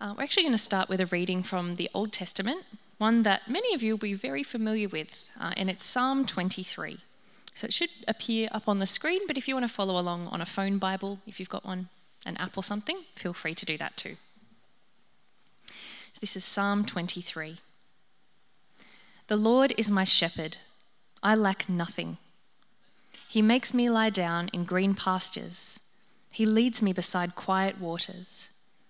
Uh, we're actually going to start with a reading from the Old Testament, one that many of you will be very familiar with, uh, and it's Psalm 23. So it should appear up on the screen, but if you want to follow along on a phone Bible, if you've got one, an app or something, feel free to do that too. So this is Psalm 23. The Lord is my shepherd, I lack nothing. He makes me lie down in green pastures. He leads me beside quiet waters.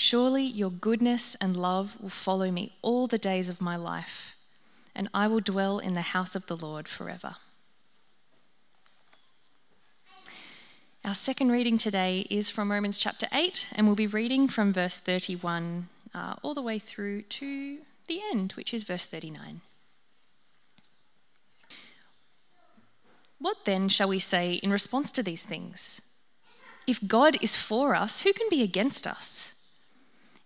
Surely your goodness and love will follow me all the days of my life, and I will dwell in the house of the Lord forever. Our second reading today is from Romans chapter 8, and we'll be reading from verse 31 uh, all the way through to the end, which is verse 39. What then shall we say in response to these things? If God is for us, who can be against us?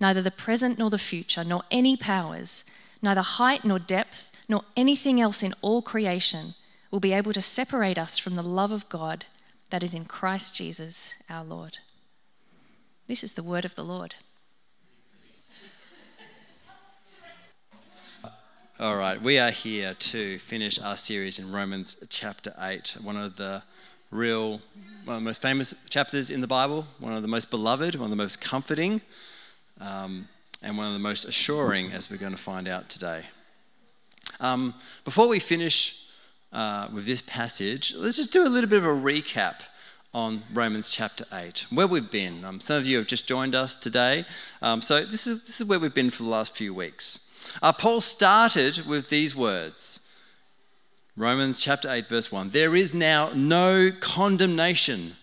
neither the present nor the future, nor any powers, neither height nor depth, nor anything else in all creation will be able to separate us from the love of God that is in Christ Jesus our Lord. This is the word of the Lord. All right, we are here to finish our series in Romans chapter 8, one of the real, one of the most famous chapters in the Bible, one of the most beloved, one of the most comforting, um, and one of the most assuring, as we're going to find out today. Um, before we finish uh, with this passage, let's just do a little bit of a recap on Romans chapter 8, where we've been. Um, some of you have just joined us today. Um, so, this is, this is where we've been for the last few weeks. Uh, Paul started with these words Romans chapter 8, verse 1 There is now no condemnation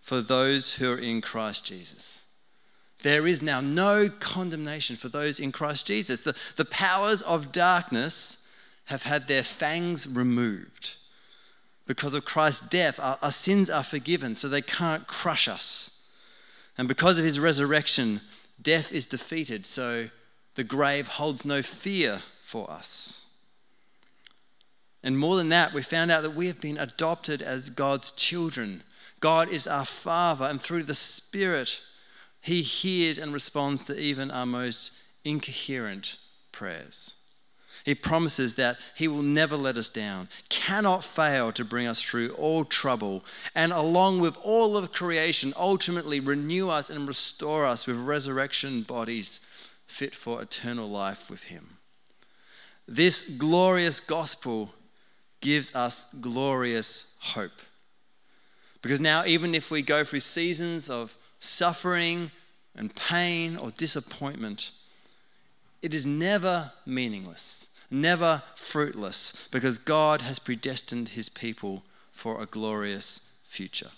for those who are in Christ Jesus. There is now no condemnation for those in Christ Jesus. The, the powers of darkness have had their fangs removed. Because of Christ's death, our, our sins are forgiven, so they can't crush us. And because of his resurrection, death is defeated, so the grave holds no fear for us. And more than that, we found out that we have been adopted as God's children. God is our Father, and through the Spirit, He hears and responds to even our most incoherent prayers. He promises that He will never let us down, cannot fail to bring us through all trouble, and along with all of creation, ultimately renew us and restore us with resurrection bodies fit for eternal life with Him. This glorious gospel gives us glorious hope. Because now, even if we go through seasons of suffering and pain or disappointment, it is never meaningless never fruitless, because God has predestined his people for a glorious future.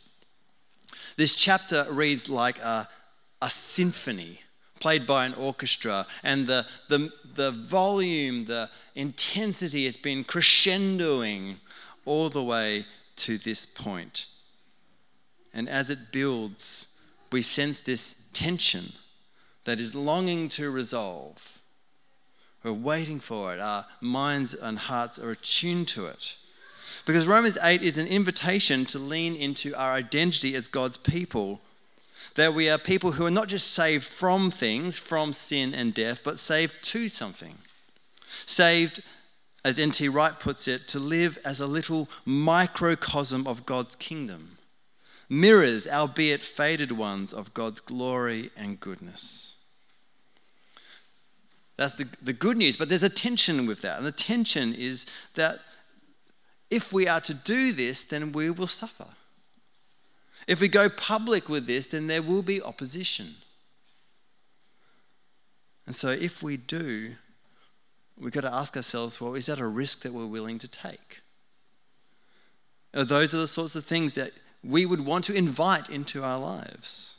This chapter reads like a, a symphony played by an orchestra, and the, the, the volume, the intensity has been crescendoing all the way to this point. And as it builds, we sense this tension that is longing to resolve We're waiting for it. Our minds and hearts are attuned to it. Because Romans 8 is an invitation to lean into our identity as God's people. That we are people who are not just saved from things, from sin and death, but saved to something. Saved, as N.T. Wright puts it, to live as a little microcosm of God's kingdom. Mirrors, albeit faded ones, of God's glory and goodness. That's the, the good news, but there's a tension with that. And the tension is that if we are to do this, then we will suffer. If we go public with this, then there will be opposition. And so if we do, we've got to ask ourselves well, is that a risk that we're willing to take? Are those are the sorts of things that we would want to invite into our lives?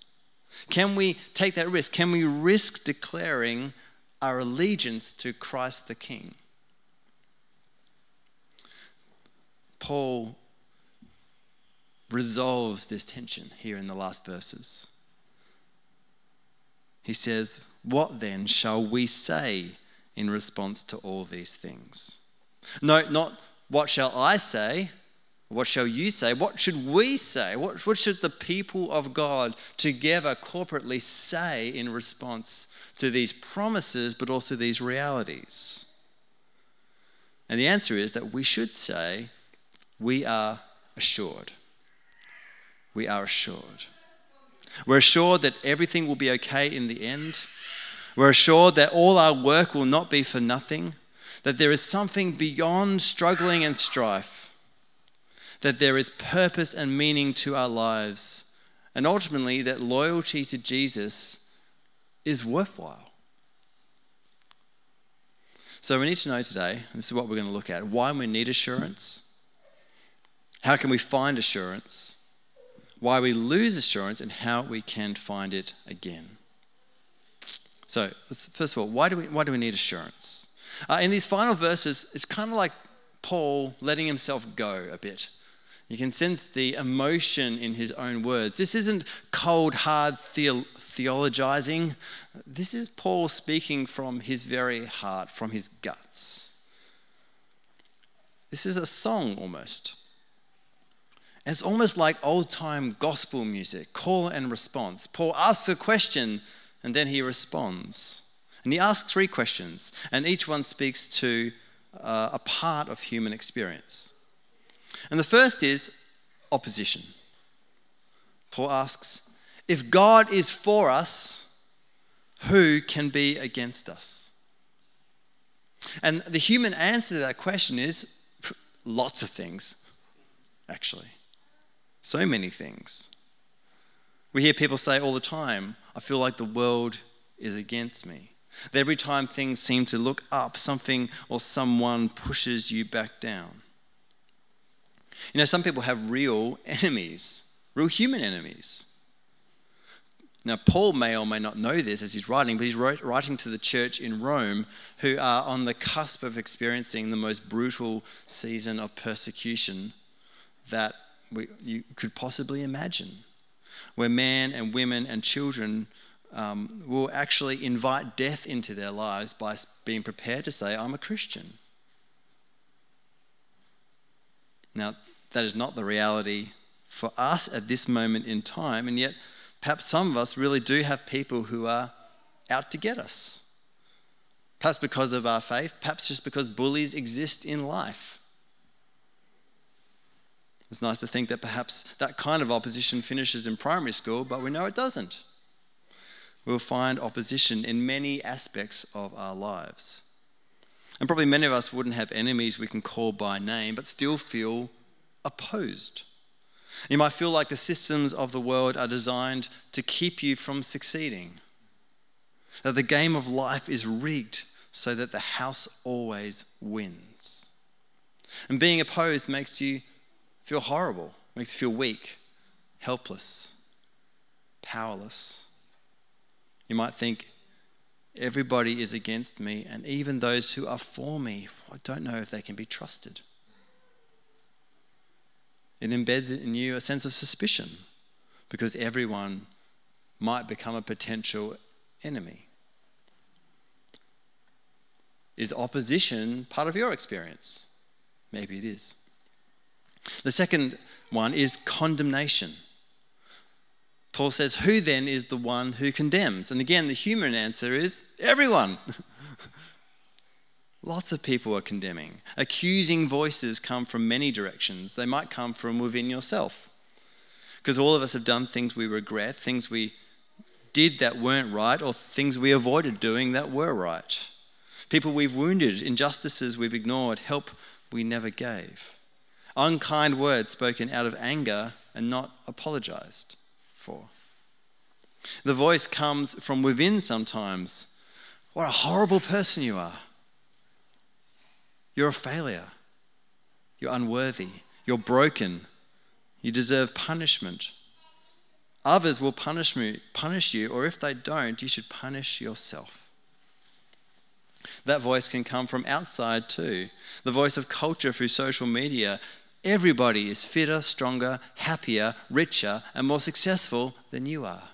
Can we take that risk? Can we risk declaring our allegiance to Christ the King. Paul resolves this tension here in the last verses. He says, What then shall we say in response to all these things? No, not what shall I say, what shall you say? What should we say? What, what should the people of God together corporately say in response to these promises, but also these realities? And the answer is that we should say, We are assured. We are assured. We're assured that everything will be okay in the end. We're assured that all our work will not be for nothing, that there is something beyond struggling and strife that there is purpose and meaning to our lives, and ultimately that loyalty to Jesus is worthwhile. So we need to know today, this is what we're going to look at, why we need assurance, how can we find assurance, why we lose assurance, and how we can find it again. So, first of all, why do we, why do we need assurance? Uh, in these final verses, it's kind of like Paul letting himself go a bit. You can sense the emotion in his own words. This isn't cold, hard theologizing. This is Paul speaking from his very heart, from his guts. This is a song almost. And it's almost like old time gospel music, call and response. Paul asks a question and then he responds. And he asks three questions, and each one speaks to uh, a part of human experience. And the first is opposition. Paul asks, If God is for us, who can be against us? And the human answer to that question is lots of things, actually. So many things. We hear people say all the time, I feel like the world is against me. That every time things seem to look up, something or someone pushes you back down. You know, some people have real enemies, real human enemies. Now, Paul may or may not know this as he's writing, but he's writing to the church in Rome who are on the cusp of experiencing the most brutal season of persecution that we, you could possibly imagine, where men and women and children um, will actually invite death into their lives by being prepared to say, I'm a Christian. Now, that is not the reality for us at this moment in time, and yet perhaps some of us really do have people who are out to get us. Perhaps because of our faith, perhaps just because bullies exist in life. It's nice to think that perhaps that kind of opposition finishes in primary school, but we know it doesn't. We'll find opposition in many aspects of our lives. And probably many of us wouldn't have enemies we can call by name, but still feel opposed. You might feel like the systems of the world are designed to keep you from succeeding. That the game of life is rigged so that the house always wins. And being opposed makes you feel horrible, makes you feel weak, helpless, powerless. You might think, everybody is against me, and even those who are for me, I don't know if they can be trusted. It embeds in you a sense of suspicion because everyone might become a potential enemy. Is opposition part of your experience? Maybe it is. The second one is condemnation. Paul says, Who then is the one who condemns? And again, the human answer is everyone. Lots of people are condemning. Accusing voices come from many directions. They might come from within yourself. Because all of us have done things we regret, things we did that weren't right, or things we avoided doing that were right. People we've wounded, injustices we've ignored, help we never gave. Unkind words spoken out of anger and not apologized for. The voice comes from within sometimes. What a horrible person you are. You're a failure. You're unworthy. You're broken. You deserve punishment. Others will punish, me, punish you, or if they don't, you should punish yourself. That voice can come from outside too. The voice of culture through social media. Everybody is fitter, stronger, happier, richer, and more successful than you are.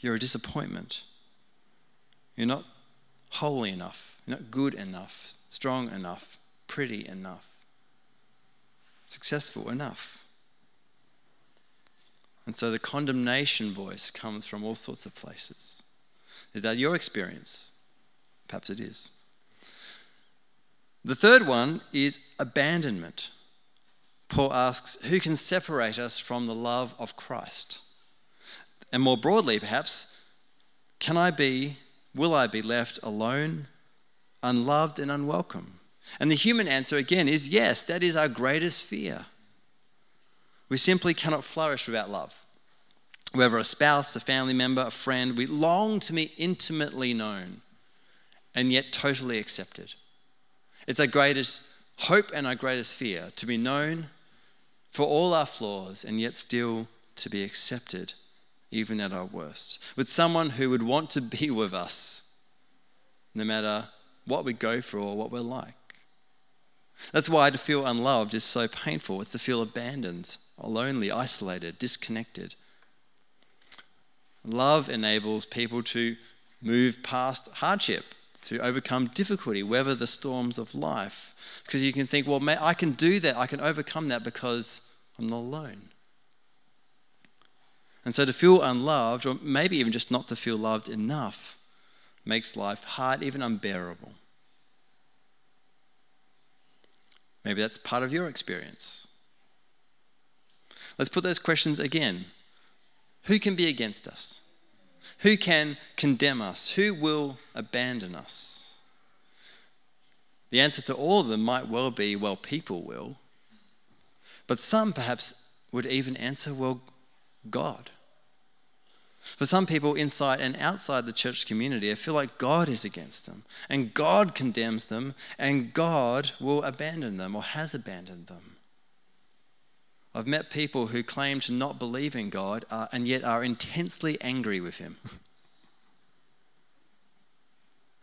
You're a disappointment. You're not holy enough. You're not good enough strong enough, pretty enough, successful enough. And so the condemnation voice comes from all sorts of places. Is that your experience? Perhaps it is. The third one is abandonment. Paul asks, Who can separate us from the love of Christ? And more broadly, perhaps, can I be, will I be left alone unloved, and unwelcome? And the human answer again is yes, that is our greatest fear. We simply cannot flourish without love. Whether a spouse, a family member, a friend, we long to be intimately known and yet totally accepted. It's our greatest hope and our greatest fear to be known for all our flaws and yet still to be accepted, even at our worst, with someone who would want to be with us no matter what we go through or what we're like. That's why to feel unloved is so painful. It's to feel abandoned, lonely, isolated, disconnected. Love enables people to move past hardship, to overcome difficulty, weather the storms of life. Because you can think, well, I can do that, I can overcome that because I'm not alone. And so to feel unloved, or maybe even just not to feel loved enough, makes life hard, even unbearable. Maybe that's part of your experience. Let's put those questions again. Who can be against us? Who can condemn us? Who will abandon us? The answer to all of them might well be well, people will. But some perhaps would even answer, well, God. For some people inside and outside the church community, I feel like God is against them, and God condemns them, and God will abandon them or has abandoned them. I've met people who claim to not believe in God uh, and yet are intensely angry with Him.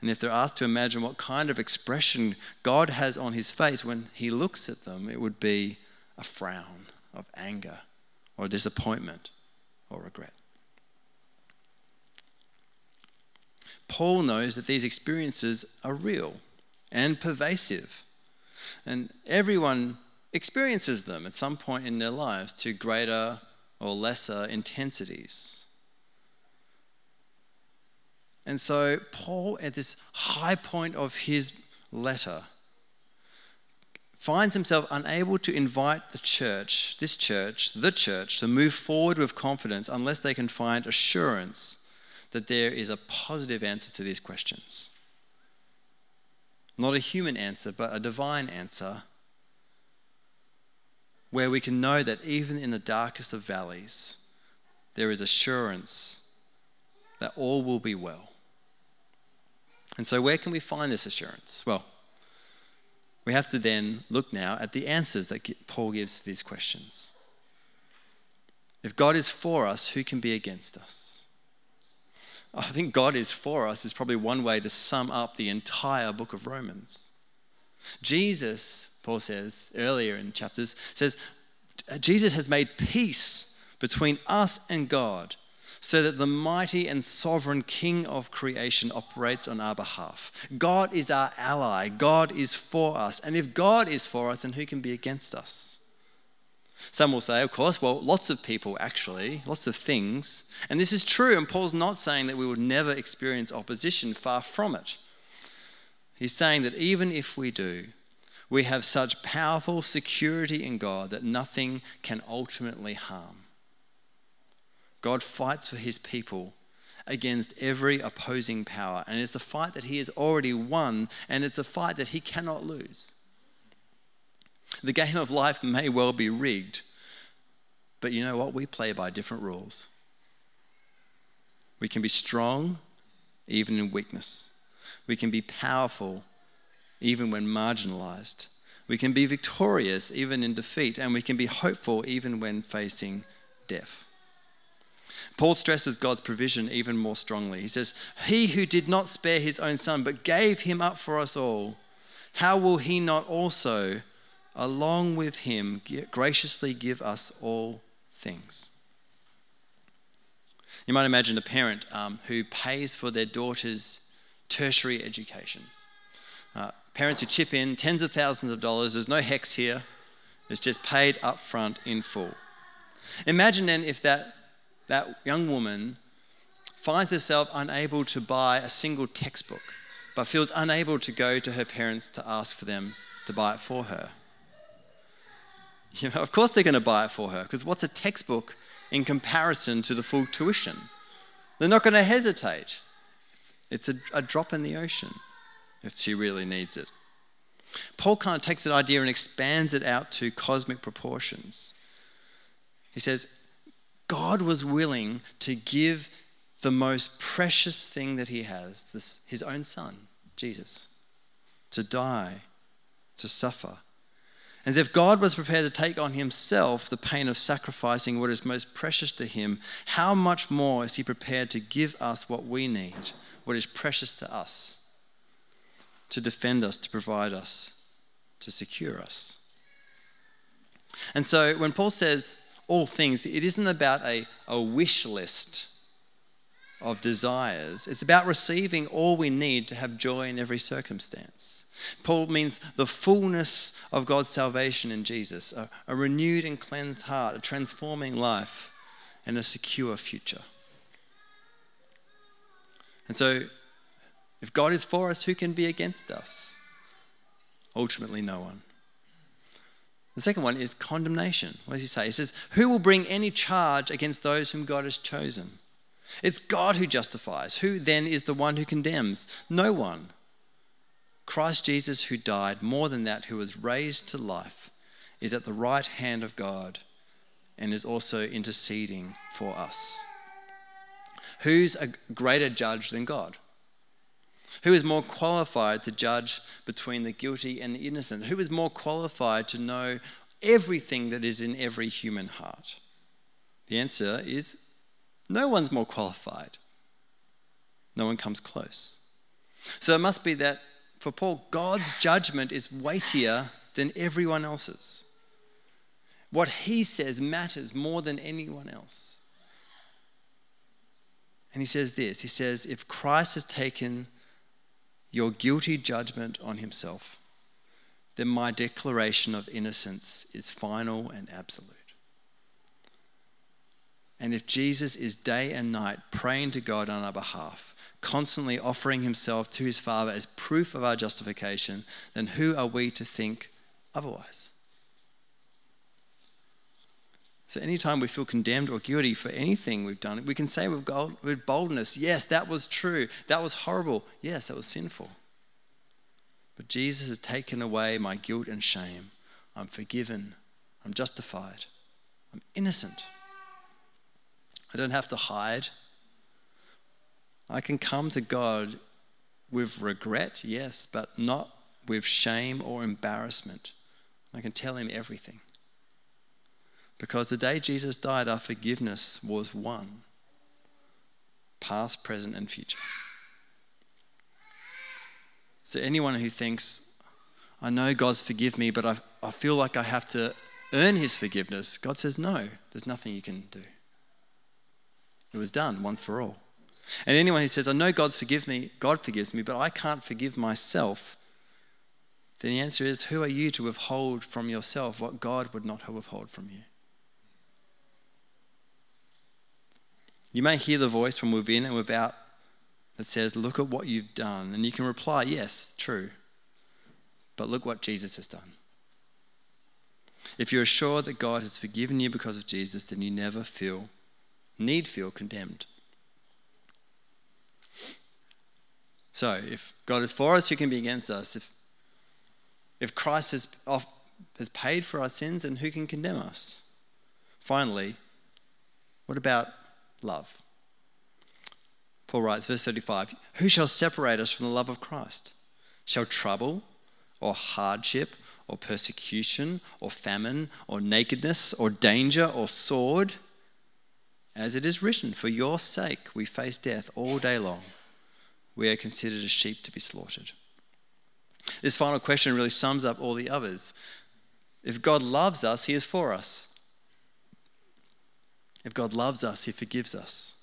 and if they're asked to imagine what kind of expression God has on His face when He looks at them, it would be a frown of anger or disappointment or regret. Paul knows that these experiences are real and pervasive. And everyone experiences them at some point in their lives to greater or lesser intensities. And so, Paul, at this high point of his letter, finds himself unable to invite the church, this church, the church, to move forward with confidence unless they can find assurance that there is a positive answer to these questions. Not a human answer, but a divine answer where we can know that even in the darkest of valleys, there is assurance that all will be well. And so, where can we find this assurance? Well, we have to then look now at the answers that Paul gives to these questions. If God is for us, who can be against us? I think God is for us is probably one way to sum up the entire book of Romans. Jesus, Paul says earlier in chapters, says, uh, Jesus has made peace between us and God so that the mighty and sovereign King of creation operates on our behalf. God is our ally, God is for us. And if God is for us, then who can be against us? Some will say, of course, well, lots of people actually, lots of things. And this is true, and Paul's not saying that we would never experience opposition, far from it. He's saying that even if we do, we have such powerful security in God that nothing can ultimately harm. God fights for his people against every opposing power, and it's a fight that he has already won, and it's a fight that he cannot lose. The game of life may well be rigged, but you know what? We play by different rules. We can be strong even in weakness. We can be powerful even when marginalized. We can be victorious even in defeat, and we can be hopeful even when facing death. Paul stresses God's provision even more strongly. He says, He who did not spare his own son, but gave him up for us all, how will he not also, along with him, graciously give us all things? You might imagine a parent um, who pays for their daughter's tertiary education. Uh, parents who chip in tens of thousands of dollars, there's no HECS here, it's just paid up front in full. Imagine then if that that young woman finds herself unable to buy a single textbook, but feels unable to go to her parents to ask for them to buy it for her. You know, of course, they're going to buy it for her, because what's a textbook in comparison to the full tuition? They're not going to hesitate. It's, it's a, a drop in the ocean if she really needs it. Paul kind of takes that idea and expands it out to cosmic proportions. He says, God was willing to give the most precious thing that he has, this, his own son, Jesus, to die, to suffer. And if God was prepared to take on himself the pain of sacrificing what is most precious to him, how much more is he prepared to give us what we need, what is precious to us, to defend us, to provide us, to secure us? And so when Paul says, all things, it isn't about a, a wish list of desires. It's about receiving all we need to have joy in every circumstance. Paul means the fullness of God's salvation in Jesus, a, a renewed and cleansed heart, a transforming life, and a secure future. And so, if God is for us, who can be against us? Ultimately, no one. The second one is condemnation. What does he say? He says, Who will bring any charge against those whom God has chosen? It's God who justifies. Who then is the one who condemns? No one. Christ Jesus, who died, more than that, who was raised to life, is at the right hand of God and is also interceding for us. Who's a greater judge than God? Who is more qualified to judge between the guilty and the innocent? Who is more qualified to know everything that is in every human heart? The answer is no one's more qualified. No one comes close. So it must be that for Paul, God's judgment is weightier than everyone else's. What he says matters more than anyone else. And he says this He says, If Christ has taken your guilty judgment on himself, then my declaration of innocence is final and absolute. And if Jesus is day and night praying to God on our behalf, constantly offering himself to his Father as proof of our justification, then who are we to think otherwise? So, anytime we feel condemned or guilty for anything we've done, we can say with, boldness, Yes, that was true. That was horrible. Yes, that was sinful. But Jesus has taken away my guilt and shame. I'm forgiven. I'm justified. I'm innocent. I don't have to hide. I can come to God with regret, yes, but not with shame or embarrassment. I can tell Him everything. Because the day Jesus died, our forgiveness was won past, present, and future. So, anyone who thinks, I know God's forgive me, but I, I feel like I have to earn his forgiveness, God says, no, there's nothing you can do. It was done once for all. And anyone who says, I know God's forgive me, God forgives me, but I can't forgive myself, then the answer is, who are you to withhold from yourself what God would not withhold from you? You may hear the voice from within and without that says, Look at what you've done. And you can reply, Yes, true. But look what Jesus has done. If you're sure that God has forgiven you because of Jesus, then you never feel, need feel condemned. So, if God is for us, who can be against us? If, if Christ has, off, has paid for our sins, then who can condemn us? Finally, what about love? Paul writes, verse 35 Who shall separate us from the love of Christ? Shall trouble or hardship or persecution or famine or nakedness or danger or sword? As it is written, For your sake we face death all day long. We are considered as sheep to be slaughtered. This final question really sums up all the others. If God loves us, He is for us. If God loves us, He forgives us.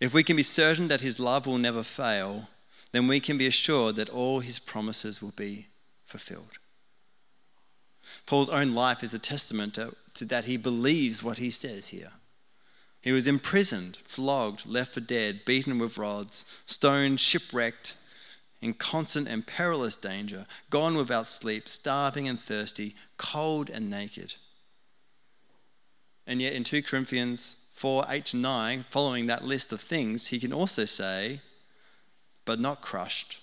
If we can be certain that His love will never fail, then we can be assured that all His promises will be fulfilled. Paul's own life is a testament to, to that he believes what he says here. He was imprisoned, flogged, left for dead, beaten with rods, stoned, shipwrecked, in constant and perilous danger, gone without sleep, starving and thirsty, cold and naked. And yet in 2 Corinthians 4 8 to 9, following that list of things, he can also say, but not crushed,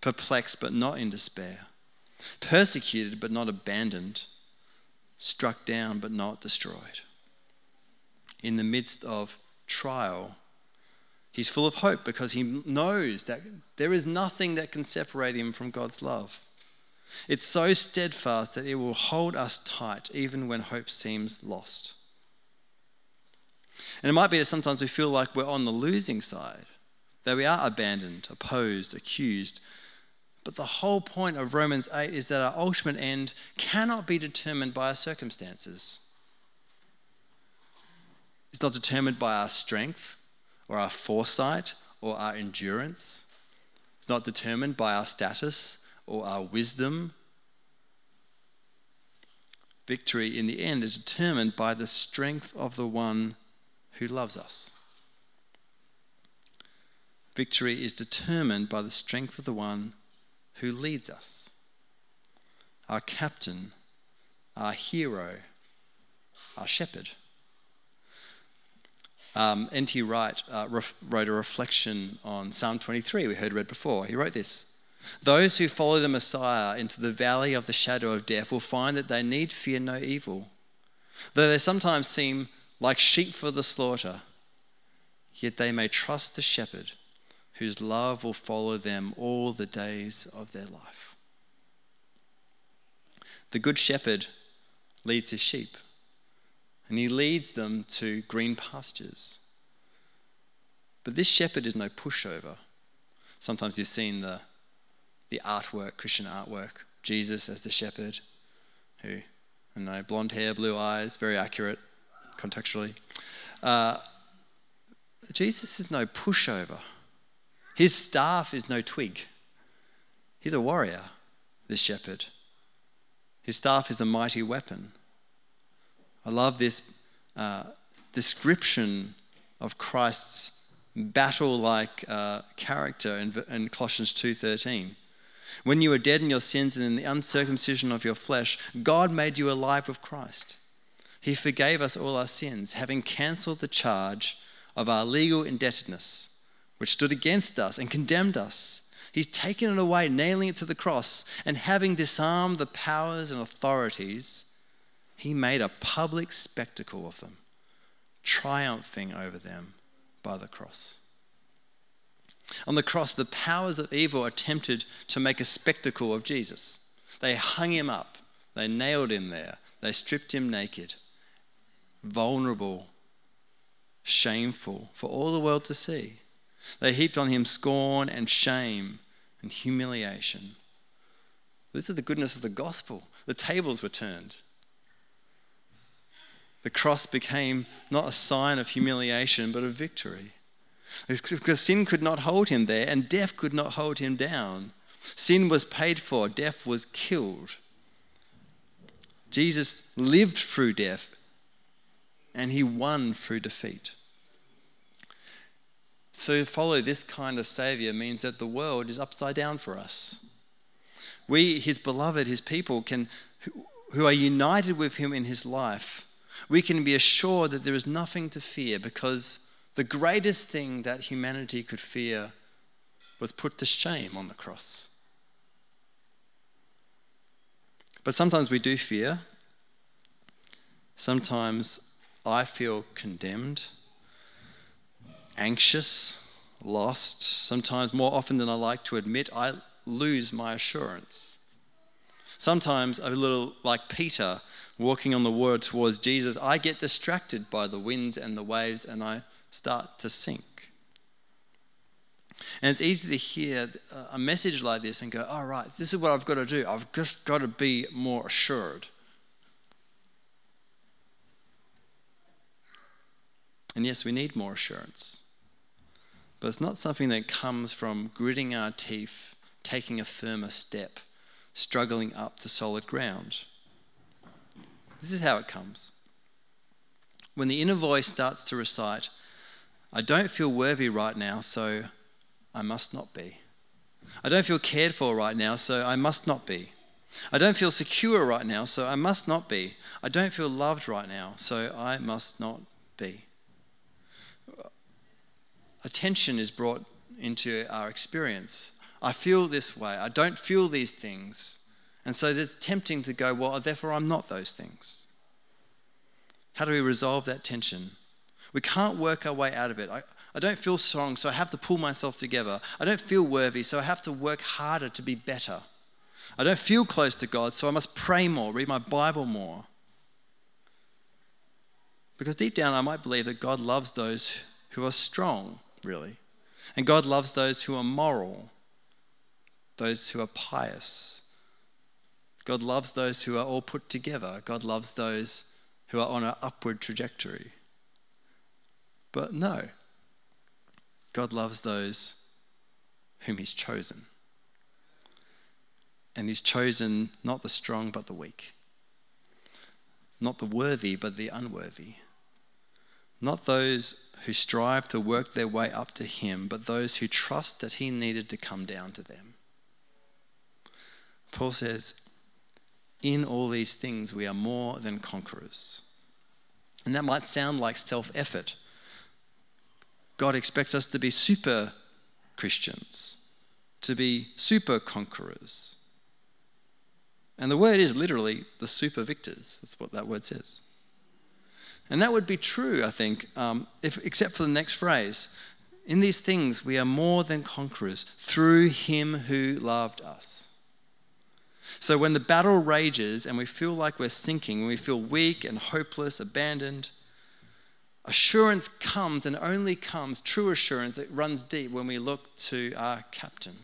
perplexed, but not in despair, persecuted, but not abandoned, struck down, but not destroyed. In the midst of trial, he's full of hope because he knows that there is nothing that can separate him from God's love. It's so steadfast that it will hold us tight even when hope seems lost. And it might be that sometimes we feel like we're on the losing side, that we are abandoned, opposed, accused. But the whole point of Romans 8 is that our ultimate end cannot be determined by our circumstances. It's not determined by our strength or our foresight or our endurance. It's not determined by our status or our wisdom. Victory in the end is determined by the strength of the one who loves us. Victory is determined by the strength of the one who leads us. Our captain, our hero, our shepherd. Um, N.T. Wright uh, ref- wrote a reflection on Psalm 23, we heard read before. He wrote this Those who follow the Messiah into the valley of the shadow of death will find that they need fear no evil. Though they sometimes seem like sheep for the slaughter, yet they may trust the shepherd whose love will follow them all the days of their life. The good shepherd leads his sheep, and he leads them to green pastures. But this shepherd is no pushover. Sometimes you've seen the, the artwork, Christian artwork, Jesus as the shepherd, who, I know, blonde hair, blue eyes, very accurate contextually. Uh, Jesus is no pushover. His staff is no twig. He's a warrior, this shepherd. His staff is a mighty weapon. I love this uh, description of Christ's battle-like uh, character in, in Colossians 2:13. When you were dead in your sins and in the uncircumcision of your flesh, God made you alive with Christ. He forgave us all our sins, having cancelled the charge of our legal indebtedness, which stood against us and condemned us. He's taken it away, nailing it to the cross, and having disarmed the powers and authorities, he made a public spectacle of them, triumphing over them by the cross. On the cross, the powers of evil attempted to make a spectacle of Jesus. They hung him up, they nailed him there, they stripped him naked vulnerable, shameful for all the world to see. They heaped on him scorn and shame and humiliation. This is the goodness of the gospel. The tables were turned. The cross became not a sign of humiliation, but of victory. Because sin could not hold him there, and death could not hold him down. Sin was paid for, death was killed. Jesus lived through death, and he won through defeat. So, to follow this kind of Savior means that the world is upside down for us. We, his beloved, his people, can, who are united with him in his life, we can be assured that there is nothing to fear because the greatest thing that humanity could fear was put to shame on the cross. But sometimes we do fear. Sometimes I feel condemned, anxious, lost. Sometimes, more often than I like to admit, I lose my assurance. Sometimes, I'm a little like Peter walking on the water towards Jesus, I get distracted by the winds and the waves and I start to sink. And it's easy to hear a message like this and go, all oh, right, this is what I've got to do. I've just got to be more assured. And yes, we need more assurance. But it's not something that comes from gritting our teeth, taking a firmer step, struggling up to solid ground. This is how it comes. When the inner voice starts to recite, I don't feel worthy right now, so I must not be. I don't feel cared for right now, so I must not be. I don't feel secure right now, so I must not be. I don't feel loved right now, so I must not be. Attention is brought into our experience. I feel this way. I don't feel these things. And so it's tempting to go, well, therefore I'm not those things. How do we resolve that tension? We can't work our way out of it. I, I don't feel strong, so I have to pull myself together. I don't feel worthy, so I have to work harder to be better. I don't feel close to God, so I must pray more, read my Bible more. Because deep down, I might believe that God loves those who are strong, really. And God loves those who are moral, those who are pious, God loves those who are all put together. God loves those who are on an upward trajectory. But no, God loves those whom He's chosen. And He's chosen not the strong, but the weak. Not the worthy, but the unworthy. Not those who strive to work their way up to Him, but those who trust that He needed to come down to them. Paul says, in all these things, we are more than conquerors. And that might sound like self effort. God expects us to be super Christians, to be super conquerors. And the word is literally the super victors. That's what that word says. And that would be true, I think, um, if, except for the next phrase. In these things, we are more than conquerors through him who loved us. So when the battle rages and we feel like we're sinking, when we feel weak and hopeless, abandoned, assurance comes and only comes, true assurance that runs deep when we look to our captain.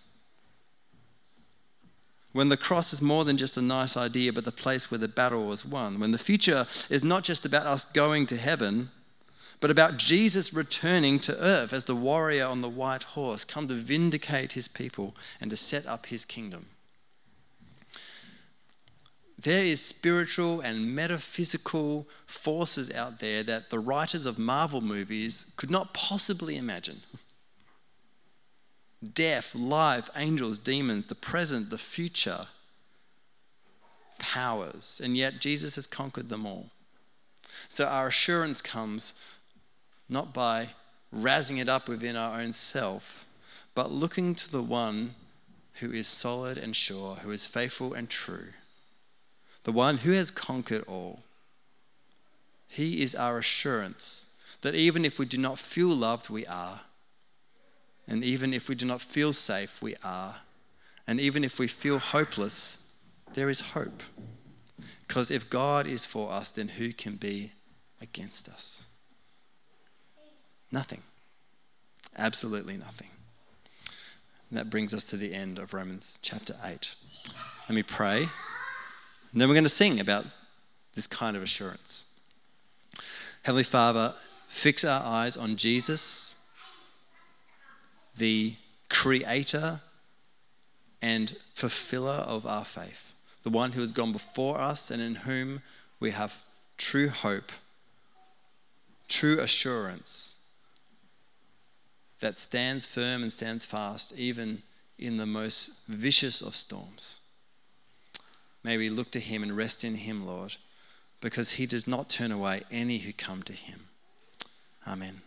When the cross is more than just a nice idea, but the place where the battle was won. When the future is not just about us going to heaven, but about Jesus returning to earth as the warrior on the white horse, come to vindicate his people and to set up his kingdom there is spiritual and metaphysical forces out there that the writers of Marvel movies could not possibly imagine. Death, life, angels, demons, the present, the future, powers, and yet Jesus has conquered them all. So our assurance comes not by razzing it up within our own self, but looking to the one who is solid and sure, who is faithful and true the one who has conquered all. He is our assurance that even if we do not feel loved, we are. And even if we do not feel safe, we are. And even if we feel hopeless, there is hope. Because if God is for us, then who can be against us? Nothing. Absolutely nothing. And that brings us to the end of Romans chapter 8. Let me pray. And then we're going to sing about this kind of assurance. Heavenly Father, fix our eyes on Jesus, the creator and fulfiller of our faith, the one who has gone before us and in whom we have true hope, true assurance that stands firm and stands fast even in the most vicious of storms. May we look to him and rest in him, Lord, because he does not turn away any who come to him. Amen.